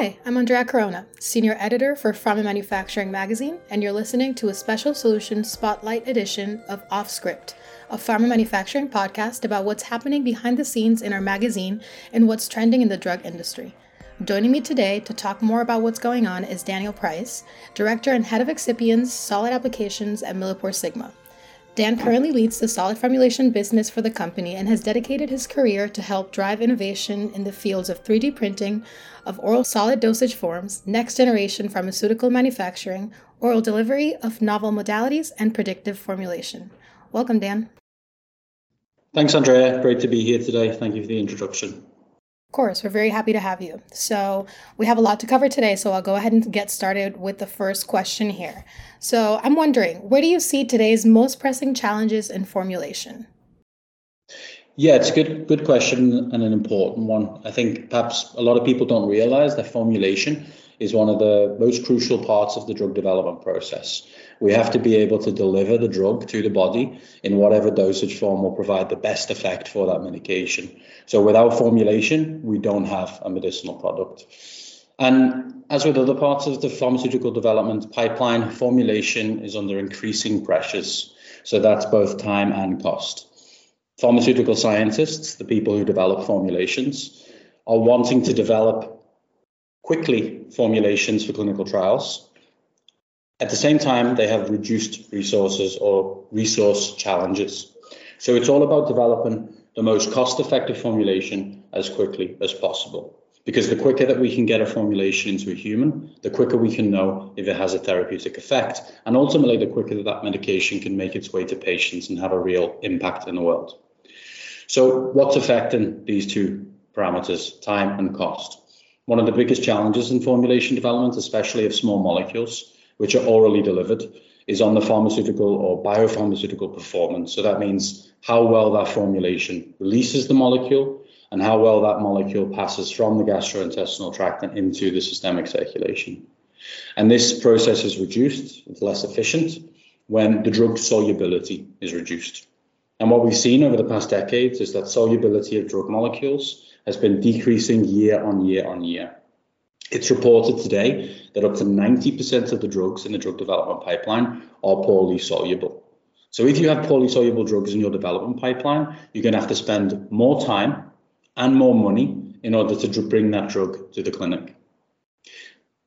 Hi, I'm Andrea Corona, Senior Editor for Pharma Manufacturing Magazine, and you're listening to a special solutions spotlight edition of Off Script, a pharma manufacturing podcast about what's happening behind the scenes in our magazine and what's trending in the drug industry. Joining me today to talk more about what's going on is Daniel Price, Director and Head of Excipients Solid Applications at MilliporeSigma. Dan currently leads the solid formulation business for the company and has dedicated his career to help drive innovation in the fields of 3D printing of oral solid dosage forms, next generation pharmaceutical manufacturing, oral delivery of novel modalities, and predictive formulation. Welcome, Dan. Thanks, Andrea. Great to be here today. Thank you for the introduction. Of course, we're very happy to have you. So, we have a lot to cover today, so I'll go ahead and get started with the first question here. So, I'm wondering, where do you see today's most pressing challenges in formulation? Yeah, it's a good good question and an important one. I think perhaps a lot of people don't realize that formulation is one of the most crucial parts of the drug development process. We have to be able to deliver the drug to the body in whatever dosage form will provide the best effect for that medication. So without formulation, we don't have a medicinal product. And as with other parts of the pharmaceutical development pipeline, formulation is under increasing pressures. So that's both time and cost. Pharmaceutical scientists, the people who develop formulations, are wanting to develop quickly formulations for clinical trials at the same time, they have reduced resources or resource challenges. So it's all about developing the most cost effective formulation as quickly as possible. Because the quicker that we can get a formulation into a human, the quicker we can know if it has a therapeutic effect. And ultimately, the quicker that, that medication can make its way to patients and have a real impact in the world. So, what's affecting these two parameters, time and cost? One of the biggest challenges in formulation development, especially of small molecules, which are orally delivered, is on the pharmaceutical or biopharmaceutical performance. So that means how well that formulation releases the molecule and how well that molecule passes from the gastrointestinal tract and into the systemic circulation. And this process is reduced, it's less efficient when the drug solubility is reduced. And what we've seen over the past decades is that solubility of drug molecules has been decreasing year on year on year. It's reported today that up to 90% of the drugs in the drug development pipeline are poorly soluble. So if you have poorly soluble drugs in your development pipeline, you're going to have to spend more time and more money in order to bring that drug to the clinic.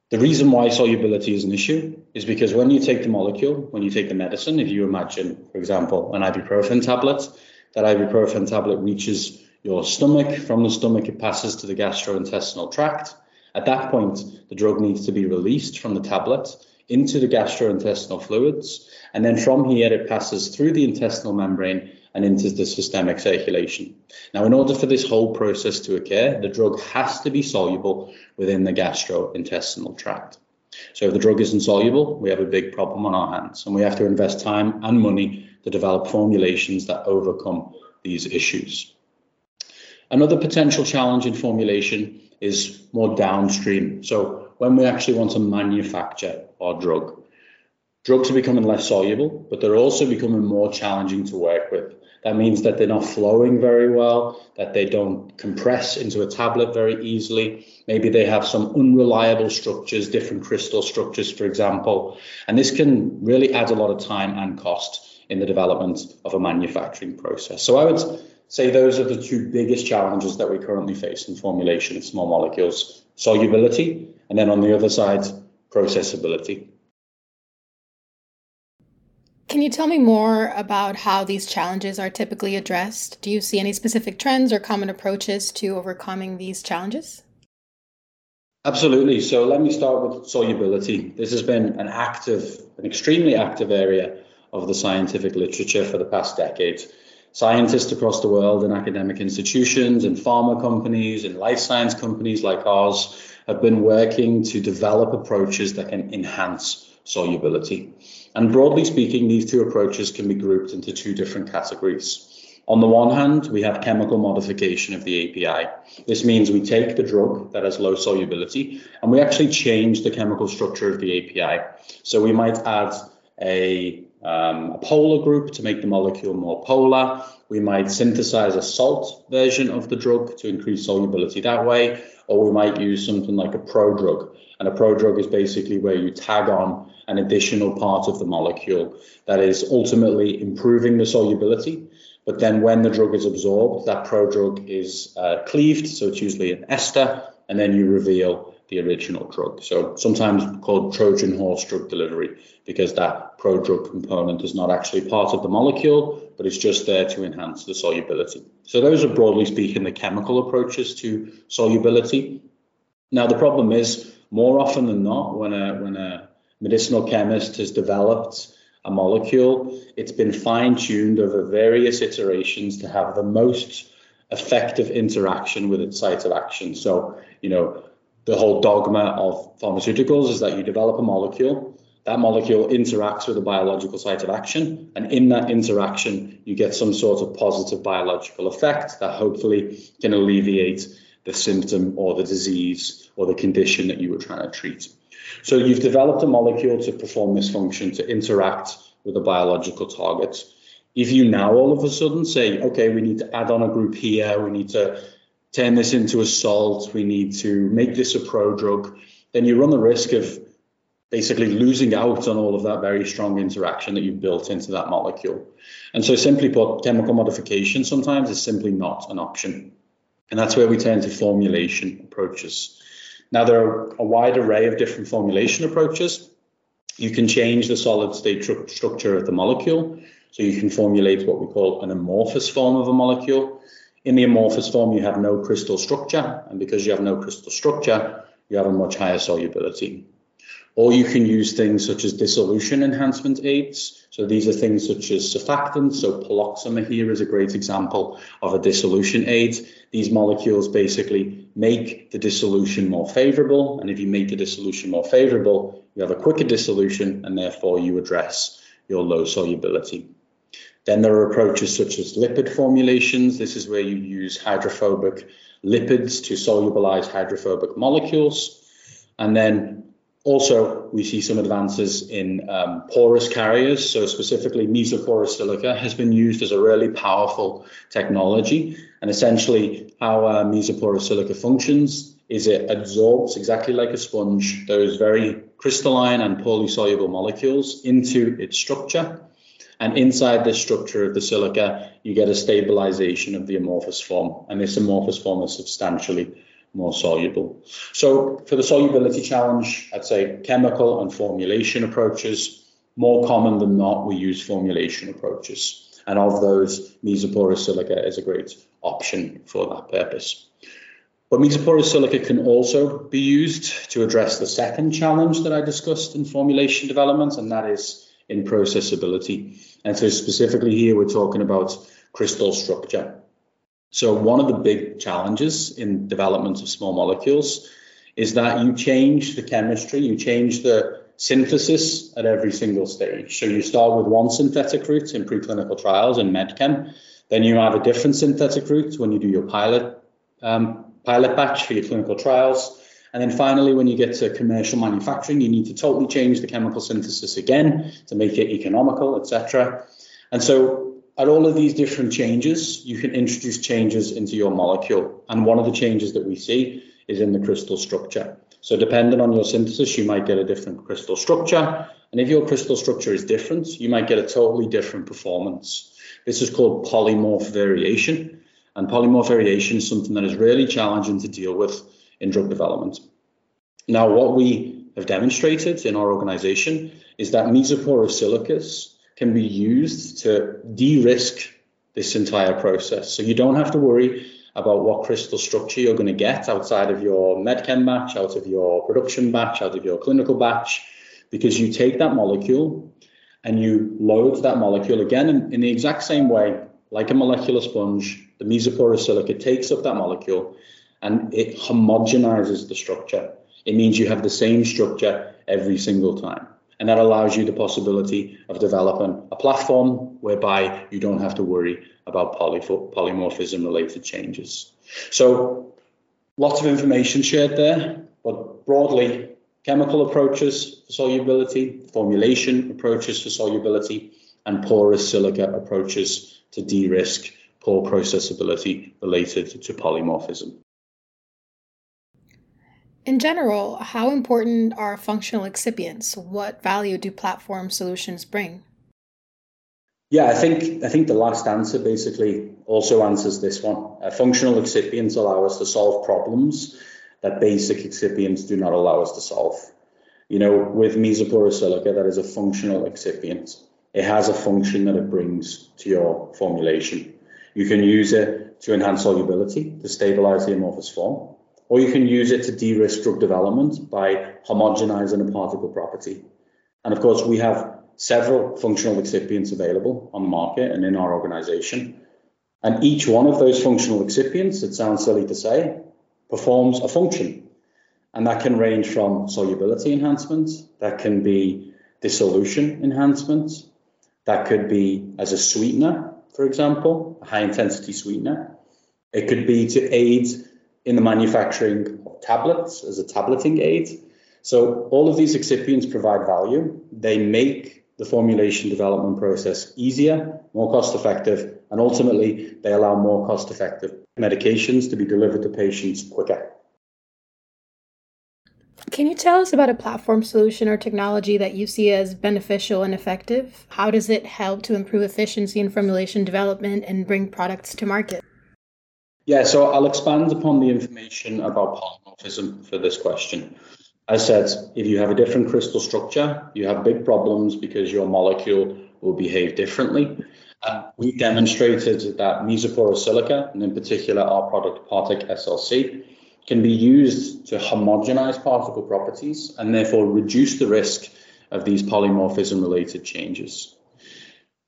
The reason why solubility is an issue is because when you take the molecule, when you take the medicine, if you imagine, for example, an ibuprofen tablet, that ibuprofen tablet reaches your stomach. From the stomach, it passes to the gastrointestinal tract. At that point, the drug needs to be released from the tablet into the gastrointestinal fluids, and then from here it passes through the intestinal membrane and into the systemic circulation. Now, in order for this whole process to occur, the drug has to be soluble within the gastrointestinal tract. So if the drug isn't soluble, we have a big problem on our hands, and we have to invest time and money to develop formulations that overcome these issues. Another potential challenge in formulation is more downstream. So when we actually want to manufacture our drug, drugs are becoming less soluble, but they're also becoming more challenging to work with. That means that they're not flowing very well, that they don't compress into a tablet very easily. Maybe they have some unreliable structures, different crystal structures, for example. And this can really add a lot of time and cost in the development of a manufacturing process. So I would say those are the two biggest challenges that we currently face in formulation of small molecules solubility, and then on the other side, processability. Can you tell me more about how these challenges are typically addressed? Do you see any specific trends or common approaches to overcoming these challenges? Absolutely. So let me start with solubility. This has been an active, an extremely active area of the scientific literature for the past decade scientists across the world in academic institutions and pharma companies and life science companies like ours have been working to develop approaches that can enhance solubility. And broadly speaking, these two approaches can be grouped into two different categories. On the one hand, we have chemical modification of the API. This means we take the drug that has low solubility and we actually change the chemical structure of the API. So we might add a um, a polar group to make the molecule more polar. We might synthesize a salt version of the drug to increase solubility that way, or we might use something like a prodrug. And a prodrug is basically where you tag on an additional part of the molecule that is ultimately improving the solubility. But then when the drug is absorbed, that prodrug is uh, cleaved, so it's usually an ester, and then you reveal the original drug. So sometimes called Trojan horse drug delivery because that prodrug component is not actually part of the molecule, but it's just there to enhance the solubility. So those are broadly speaking the chemical approaches to solubility. Now the problem is more often than not when a when a medicinal chemist has developed a molecule, it's been fine-tuned over various iterations to have the most effective interaction with its site of action. So, you know, the whole dogma of pharmaceuticals is that you develop a molecule, that molecule interacts with a biological site of action, and in that interaction, you get some sort of positive biological effect that hopefully can alleviate the symptom or the disease or the condition that you were trying to treat. So you've developed a molecule to perform this function, to interact with a biological target. If you now all of a sudden say, okay, we need to add on a group here, we need to turn this into a salt, we need to make this a prodrug, then you run the risk of basically losing out on all of that very strong interaction that you've built into that molecule. And so simply put, chemical modification sometimes is simply not an option. And that's where we turn to formulation approaches. Now, there are a wide array of different formulation approaches. You can change the solid state tr- structure of the molecule. So you can formulate what we call an amorphous form of a molecule. In the amorphous form, you have no crystal structure, and because you have no crystal structure, you have a much higher solubility. Or you can use things such as dissolution enhancement aids. So these are things such as surfactants. So poloxamer here is a great example of a dissolution aid. These molecules basically make the dissolution more favorable. And if you make the dissolution more favorable, you have a quicker dissolution and therefore you address your low solubility. Then there are approaches such as lipid formulations. This is where you use hydrophobic lipids to solubilize hydrophobic molecules. And then also we see some advances in um, porous carriers. So specifically mesoporous silica has been used as a really powerful technology. And essentially how uh, mesoporous silica functions is it absorbs exactly like a sponge those very crystalline and poorly soluble molecules into its structure and inside the structure of the silica, you get a stabilization of the amorphous form. And this amorphous form is substantially more soluble. So for the solubility challenge, I'd say chemical and formulation approaches. More common than not, we use formulation approaches. And of those, mesoporous silica is a great option for that purpose. But mesoporous silica can also be used to address the second challenge that I discussed in formulation development, and that is in processability. And so specifically here, we're talking about crystal structure. So one of the big challenges in development of small molecules is that you change the chemistry, you change the synthesis at every single stage. So you start with one synthetic route in preclinical trials in medchem, then you have a different synthetic route when you do your pilot um, pilot batch for your clinical trials. And then finally, when you get to commercial manufacturing, you need to totally change the chemical synthesis again to make it economical, etc. And so at all of these different changes, you can introduce changes into your molecule. And one of the changes that we see is in the crystal structure. So depending on your synthesis, you might get a different crystal structure. And if your crystal structure is different, you might get a totally different performance. This is called polymorph variation. And polymorph variation is something that is really challenging to deal with in drug development. Now, what we have demonstrated in our organization is that mesoporous silicas can be used to de-risk this entire process. So you don't have to worry about what crystal structure you're going to get outside of your medchem batch, out of your production batch, out of your clinical batch, because you take that molecule and you load that molecule again in, in the exact same way, like a molecular sponge, the mesoporous silica takes up that molecule and it homogenizes the structure. It means you have the same structure every single time. And that allows you the possibility of developing a platform whereby you don't have to worry about polymorphism related changes. So lots of information shared there, but broadly, chemical approaches for solubility, formulation approaches for solubility, and porous silica approaches to de-risk poor processability related to polymorphism. In general, how important are functional excipients? What value do platform solutions bring? Yeah, I think I think the last answer basically also answers this one. Uh, functional excipients allow us to solve problems that basic excipients do not allow us to solve. You know, with mesoporous silica, that is a functional excipient. It has a function that it brings to your formulation. You can use it to enhance solubility, to stabilize the amorphous form or you can use it to de-risk drug development by homogenizing a particle property. And of course, we have several functional excipients available on the market and in our organization. And each one of those functional excipients, it sounds silly to say, performs a function. And that can range from solubility enhancement, that can be dissolution enhancement, that could be as a sweetener, for example, a high intensity sweetener. It could be to aid in the manufacturing of tablets as a tableting aid. So all of these excipients provide value. They make the formulation development process easier, more cost effective, and ultimately they allow more cost effective medications to be delivered to patients quicker. Can you tell us about a platform solution or technology that you see as beneficial and effective? How does it help to improve efficiency in formulation development and bring products to market? Yeah, so I'll expand upon the information about polymorphism for this question. I said, if you have a different crystal structure, you have big problems because your molecule will behave differently. And we demonstrated that mesoporous silica, and in particular our product Parteck SLC, can be used to homogenize particle properties and therefore reduce the risk of these polymorphism related changes.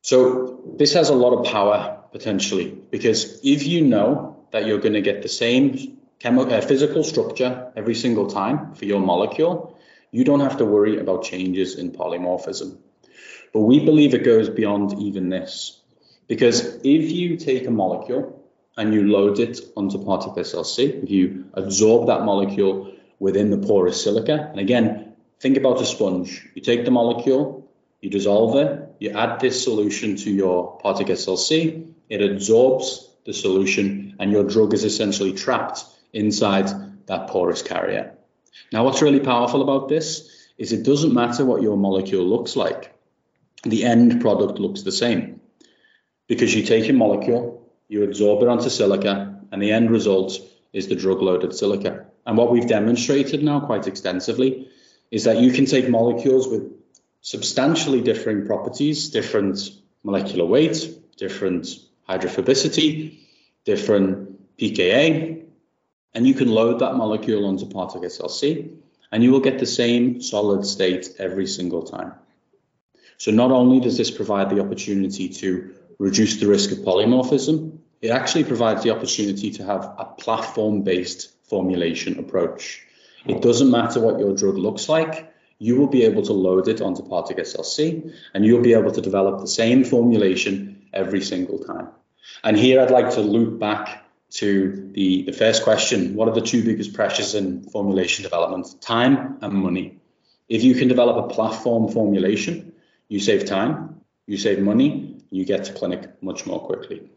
So this has a lot of power potentially because if you know that you're going to get the same chemical, uh, physical structure every single time for your molecule, you don't have to worry about changes in polymorphism. But we believe it goes beyond even this. Because if you take a molecule and you load it onto Parteck SLC, if you absorb that molecule within the porous silica, and again, think about a sponge. You take the molecule, you dissolve it, you add this solution to your Parteck SLC, it absorbs the solution, and your drug is essentially trapped inside that porous carrier. Now, what's really powerful about this is it doesn't matter what your molecule looks like, the end product looks the same. Because you take your molecule, you absorb it onto silica, and the end result is the drug loaded silica. And what we've demonstrated now quite extensively is that you can take molecules with substantially differing properties, different molecular weight, different hydrophobicity, different pKa, and you can load that molecule onto Parteck SLC, and you will get the same solid state every single time. So not only does this provide the opportunity to reduce the risk of polymorphism, it actually provides the opportunity to have a platform-based formulation approach. It doesn't matter what your drug looks like, you will be able to load it onto Parteck SLC, and you'll be able to develop the same formulation every single time. And here I'd like to loop back to the, the first question. What are the two biggest pressures in formulation development? Time and money. If you can develop a platform formulation, you save time, you save money, you get to clinic much more quickly.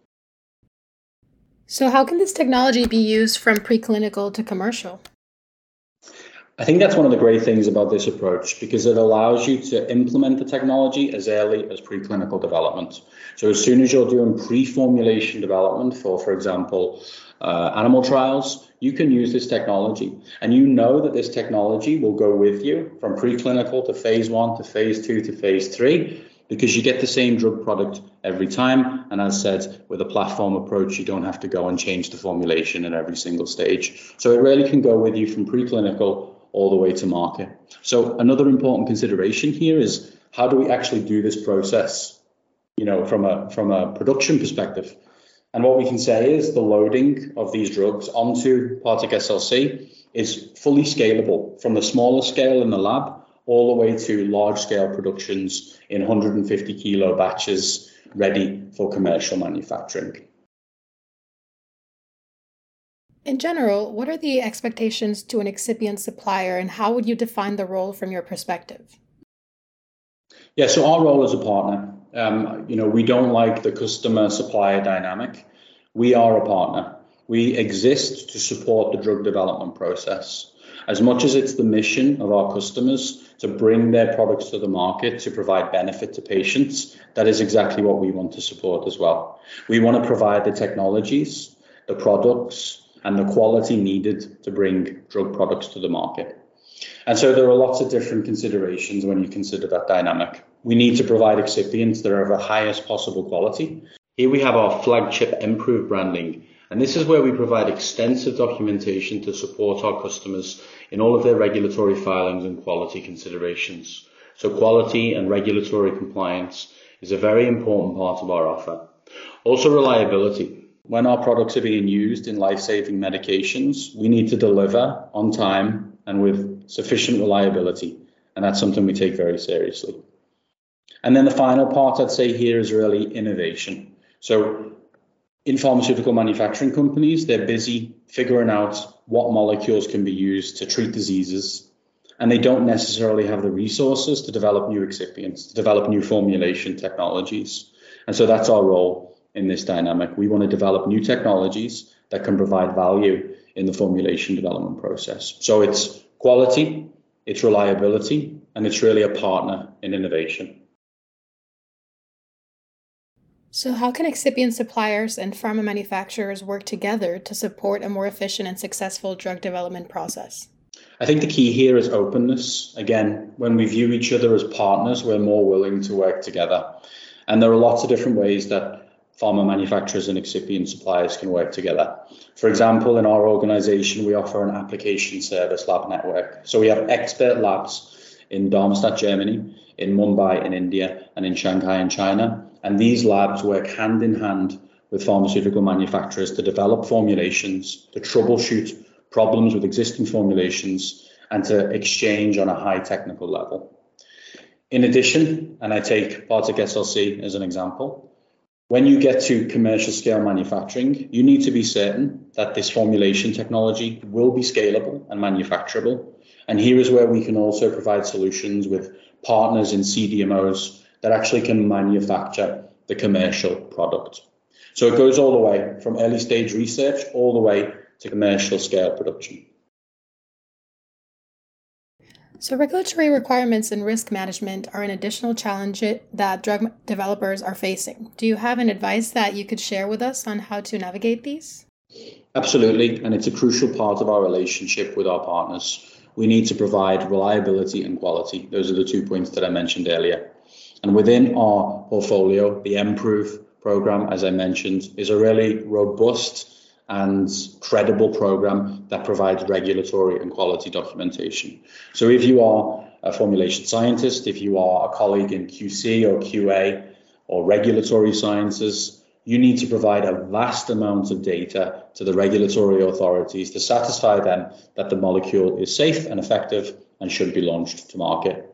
So, how can this technology be used from preclinical to commercial? I think that's one of the great things about this approach because it allows you to implement the technology as early as preclinical development. So as soon as you're doing pre-formulation development for, for example, uh, animal trials, you can use this technology. And you know that this technology will go with you from preclinical to phase one to phase two to phase three because you get the same drug product every time. And as said, with a platform approach, you don't have to go and change the formulation at every single stage. So it really can go with you from preclinical all the way to market. So another important consideration here is how do we actually do this process, you know, from a from a production perspective. And what we can say is the loading of these drugs onto Parteck SLC is fully scalable from the smaller scale in the lab all the way to large scale productions in 150 kilo batches ready for commercial manufacturing. In general, what are the expectations to an excipient supplier and how would you define the role from your perspective? Yeah, so our role as a partner, um, you know, we don't like the customer supplier dynamic. We are a partner. We exist to support the drug development process. As much as it's the mission of our customers to bring their products to the market to provide benefit to patients, that is exactly what we want to support as well. We want to provide the technologies, the products, and the quality needed to bring drug products to the market. And so there are lots of different considerations when you consider that dynamic. We need to provide excipients that are of the highest possible quality. Here we have our flagship Emprove branding and this is where we provide extensive documentation to support our customers in all of their regulatory filings and quality considerations. So quality and regulatory compliance is a very important part of our offer. Also reliability. When our products are being used in life-saving medications, we need to deliver on time and with sufficient reliability. And that's something we take very seriously. And then the final part I'd say here is really innovation. So in pharmaceutical manufacturing companies, they're busy figuring out what molecules can be used to treat diseases, and they don't necessarily have the resources to develop new excipients, to develop new formulation technologies. And so that's our role in this dynamic. We want to develop new technologies that can provide value in the formulation development process. So it's quality, it's reliability, and it's really a partner in innovation. So, how can excipient suppliers and pharma manufacturers work together to support a more efficient and successful drug development process? I think the key here is openness. Again, when we view each other as partners, we're more willing to work together. And there are lots of different ways that pharma manufacturers and excipient suppliers can work together. For example, in our organization, we offer an application service lab network. So we have expert labs in Darmstadt, Germany, in Mumbai in India, and in Shanghai in China and these labs work hand in hand with pharmaceutical manufacturers to develop formulations, to troubleshoot problems with existing formulations, and to exchange on a high technical level. In addition, and I take Parteck SLC as an example, when you get to commercial scale manufacturing, you need to be certain that this formulation technology will be scalable and manufacturable. And here is where we can also provide solutions with partners in CDMOs that actually can manufacture the commercial product. So it goes all the way from early stage research all the way to commercial scale production. So, regulatory requirements and risk management are an additional challenge that drug developers are facing. Do you have an advice that you could share with us on how to navigate these? Absolutely, and it's a crucial part of our relationship with our partners. We need to provide reliability and quality. Those are the two points that I mentioned earlier. And within our portfolio, the Emprove program, as I mentioned, is a really robust and credible program that provides regulatory and quality documentation. So if you are a formulation scientist, if you are a colleague in QC or QA or regulatory sciences, you need to provide a vast amount of data to the regulatory authorities to satisfy them that the molecule is safe and effective and should be launched to market.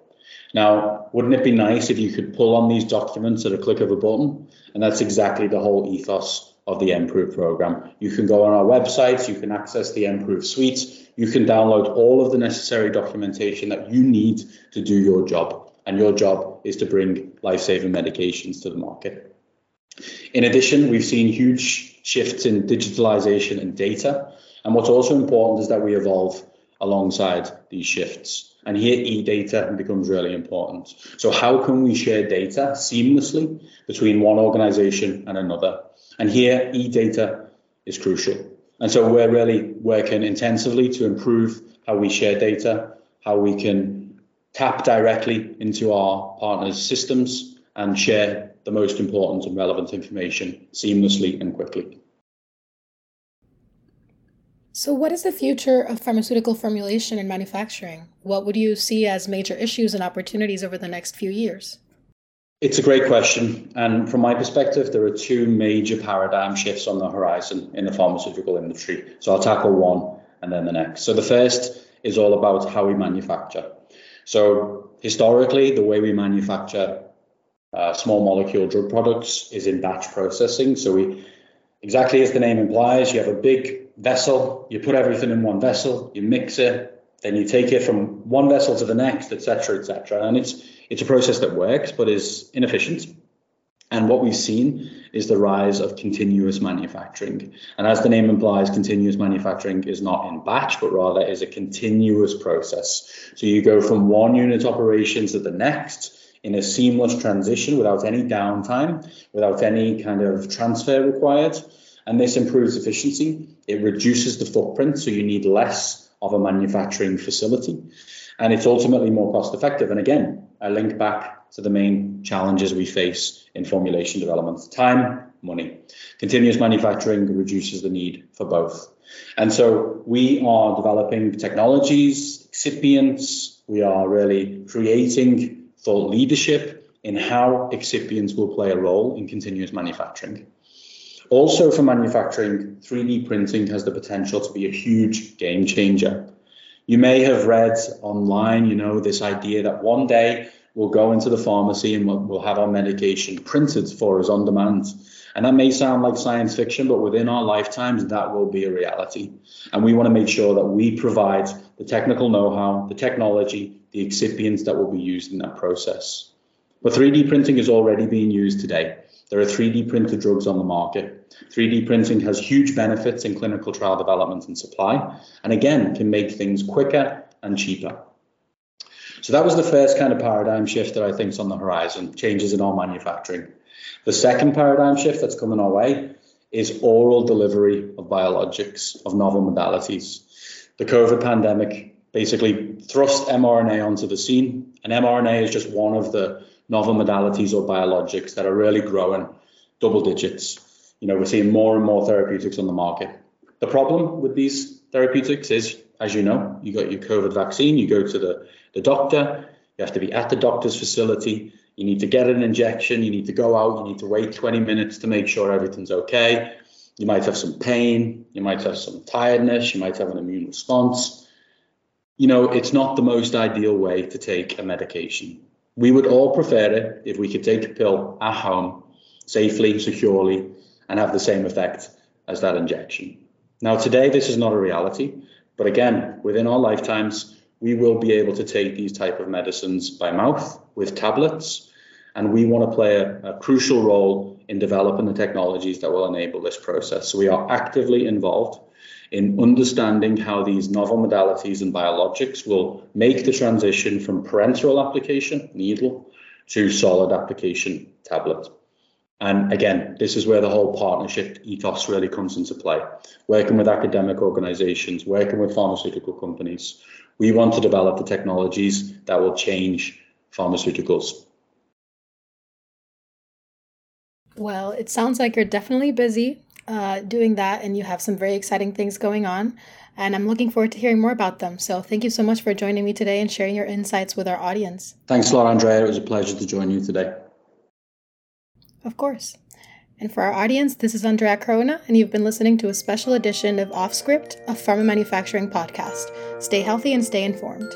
Now, wouldn't it be nice if you could pull on these documents at a click of a button? And that's exactly the whole ethos of the Emprove program. You can go on our website, you can access the Emprove suite, you can download all of the necessary documentation that you need to do your job. And your job is to bring life-saving medications to the market. In addition, we've seen huge shifts in digitalization and data. And what's also important is that we evolve alongside these shifts. And here e-data becomes really important. So how can we share data seamlessly between one organization and another? And here e-data is crucial. And so we're really working intensively to improve how we share data, how we can tap directly into our partners' systems and share the most important and relevant information seamlessly and quickly. So, what is the future of pharmaceutical formulation and manufacturing? What would you see as major issues and opportunities over the next few years? It's a great question. And from my perspective, there are two major paradigm shifts on the horizon in the pharmaceutical industry. So, I'll tackle one and then the next. So, the first is all about how we manufacture. So, historically, the way we manufacture uh, small molecule drug products is in batch processing. So, we exactly as the name implies, you have a big vessel, you put everything in one vessel, you mix it, then you take it from one vessel to the next, etc., etc. And it's it's a process that works but is inefficient. And what we've seen is the rise of continuous manufacturing. And as the name implies, continuous manufacturing is not in batch, but rather is a continuous process. So you go from one unit operation to the next in a seamless transition without any downtime, without any kind of transfer required. And this improves efficiency. It reduces the footprint, so you need less of a manufacturing facility. And it's ultimately more cost effective. And again, I link back to the main challenges we face in formulation development time, money. Continuous manufacturing reduces the need for both. And so we are developing technologies, excipients, we are really creating thought leadership in how excipients will play a role in continuous manufacturing. Also, for manufacturing, 3D printing has the potential to be a huge game changer. You may have read online, you know, this idea that one day we'll go into the pharmacy and we'll, we'll have our medication printed for us on demand. And that may sound like science fiction, but within our lifetimes, that will be a reality. And we want to make sure that we provide the technical know how, the technology, the excipients that will be used in that process. But 3D printing is already being used today. There are 3D printed drugs on the market. 3D printing has huge benefits in clinical trial development and supply, and again, can make things quicker and cheaper. So that was the first kind of paradigm shift that I think is on the horizon, changes in our manufacturing. The second paradigm shift that's coming our way is oral delivery of biologics, of novel modalities. The COVID pandemic basically thrust mRNA onto the scene, and mRNA is just one of the novel modalities or biologics that are really growing double digits. You know, we're seeing more and more therapeutics on the market. The problem with these therapeutics is, as you know, you got your COVID vaccine, you go to the, the doctor, you have to be at the doctor's facility, you need to get an injection, you need to go out, you need to wait 20 minutes to make sure everything's okay. You might have some pain, you might have some tiredness, you might have an immune response. You know, it's not the most ideal way to take a medication. We would all prefer it if we could take a pill at home safely, securely, and have the same effect as that injection. Now, today, this is not a reality, but again, within our lifetimes, we will be able to take these type of medicines by mouth with tablets, and we want to play a, a crucial role in developing the technologies that will enable this process. So we are actively involved in understanding how these novel modalities and biologics will make the transition from parenteral application, needle, to solid application, tablet. And again, this is where the whole partnership ethos really comes into play. Working with academic organizations, working with pharmaceutical companies, we want to develop the technologies that will change pharmaceuticals. Well, it sounds like you're definitely busy uh, doing that, and you have some very exciting things going on. And I'm looking forward to hearing more about them. So thank you so much for joining me today and sharing your insights with our audience. Thanks a lot, Andrea. It was a pleasure to join you today. Of course. And for our audience, this is Andrea Corona, and you've been listening to a special edition of Off Script, a pharma manufacturing podcast. Stay healthy and stay informed.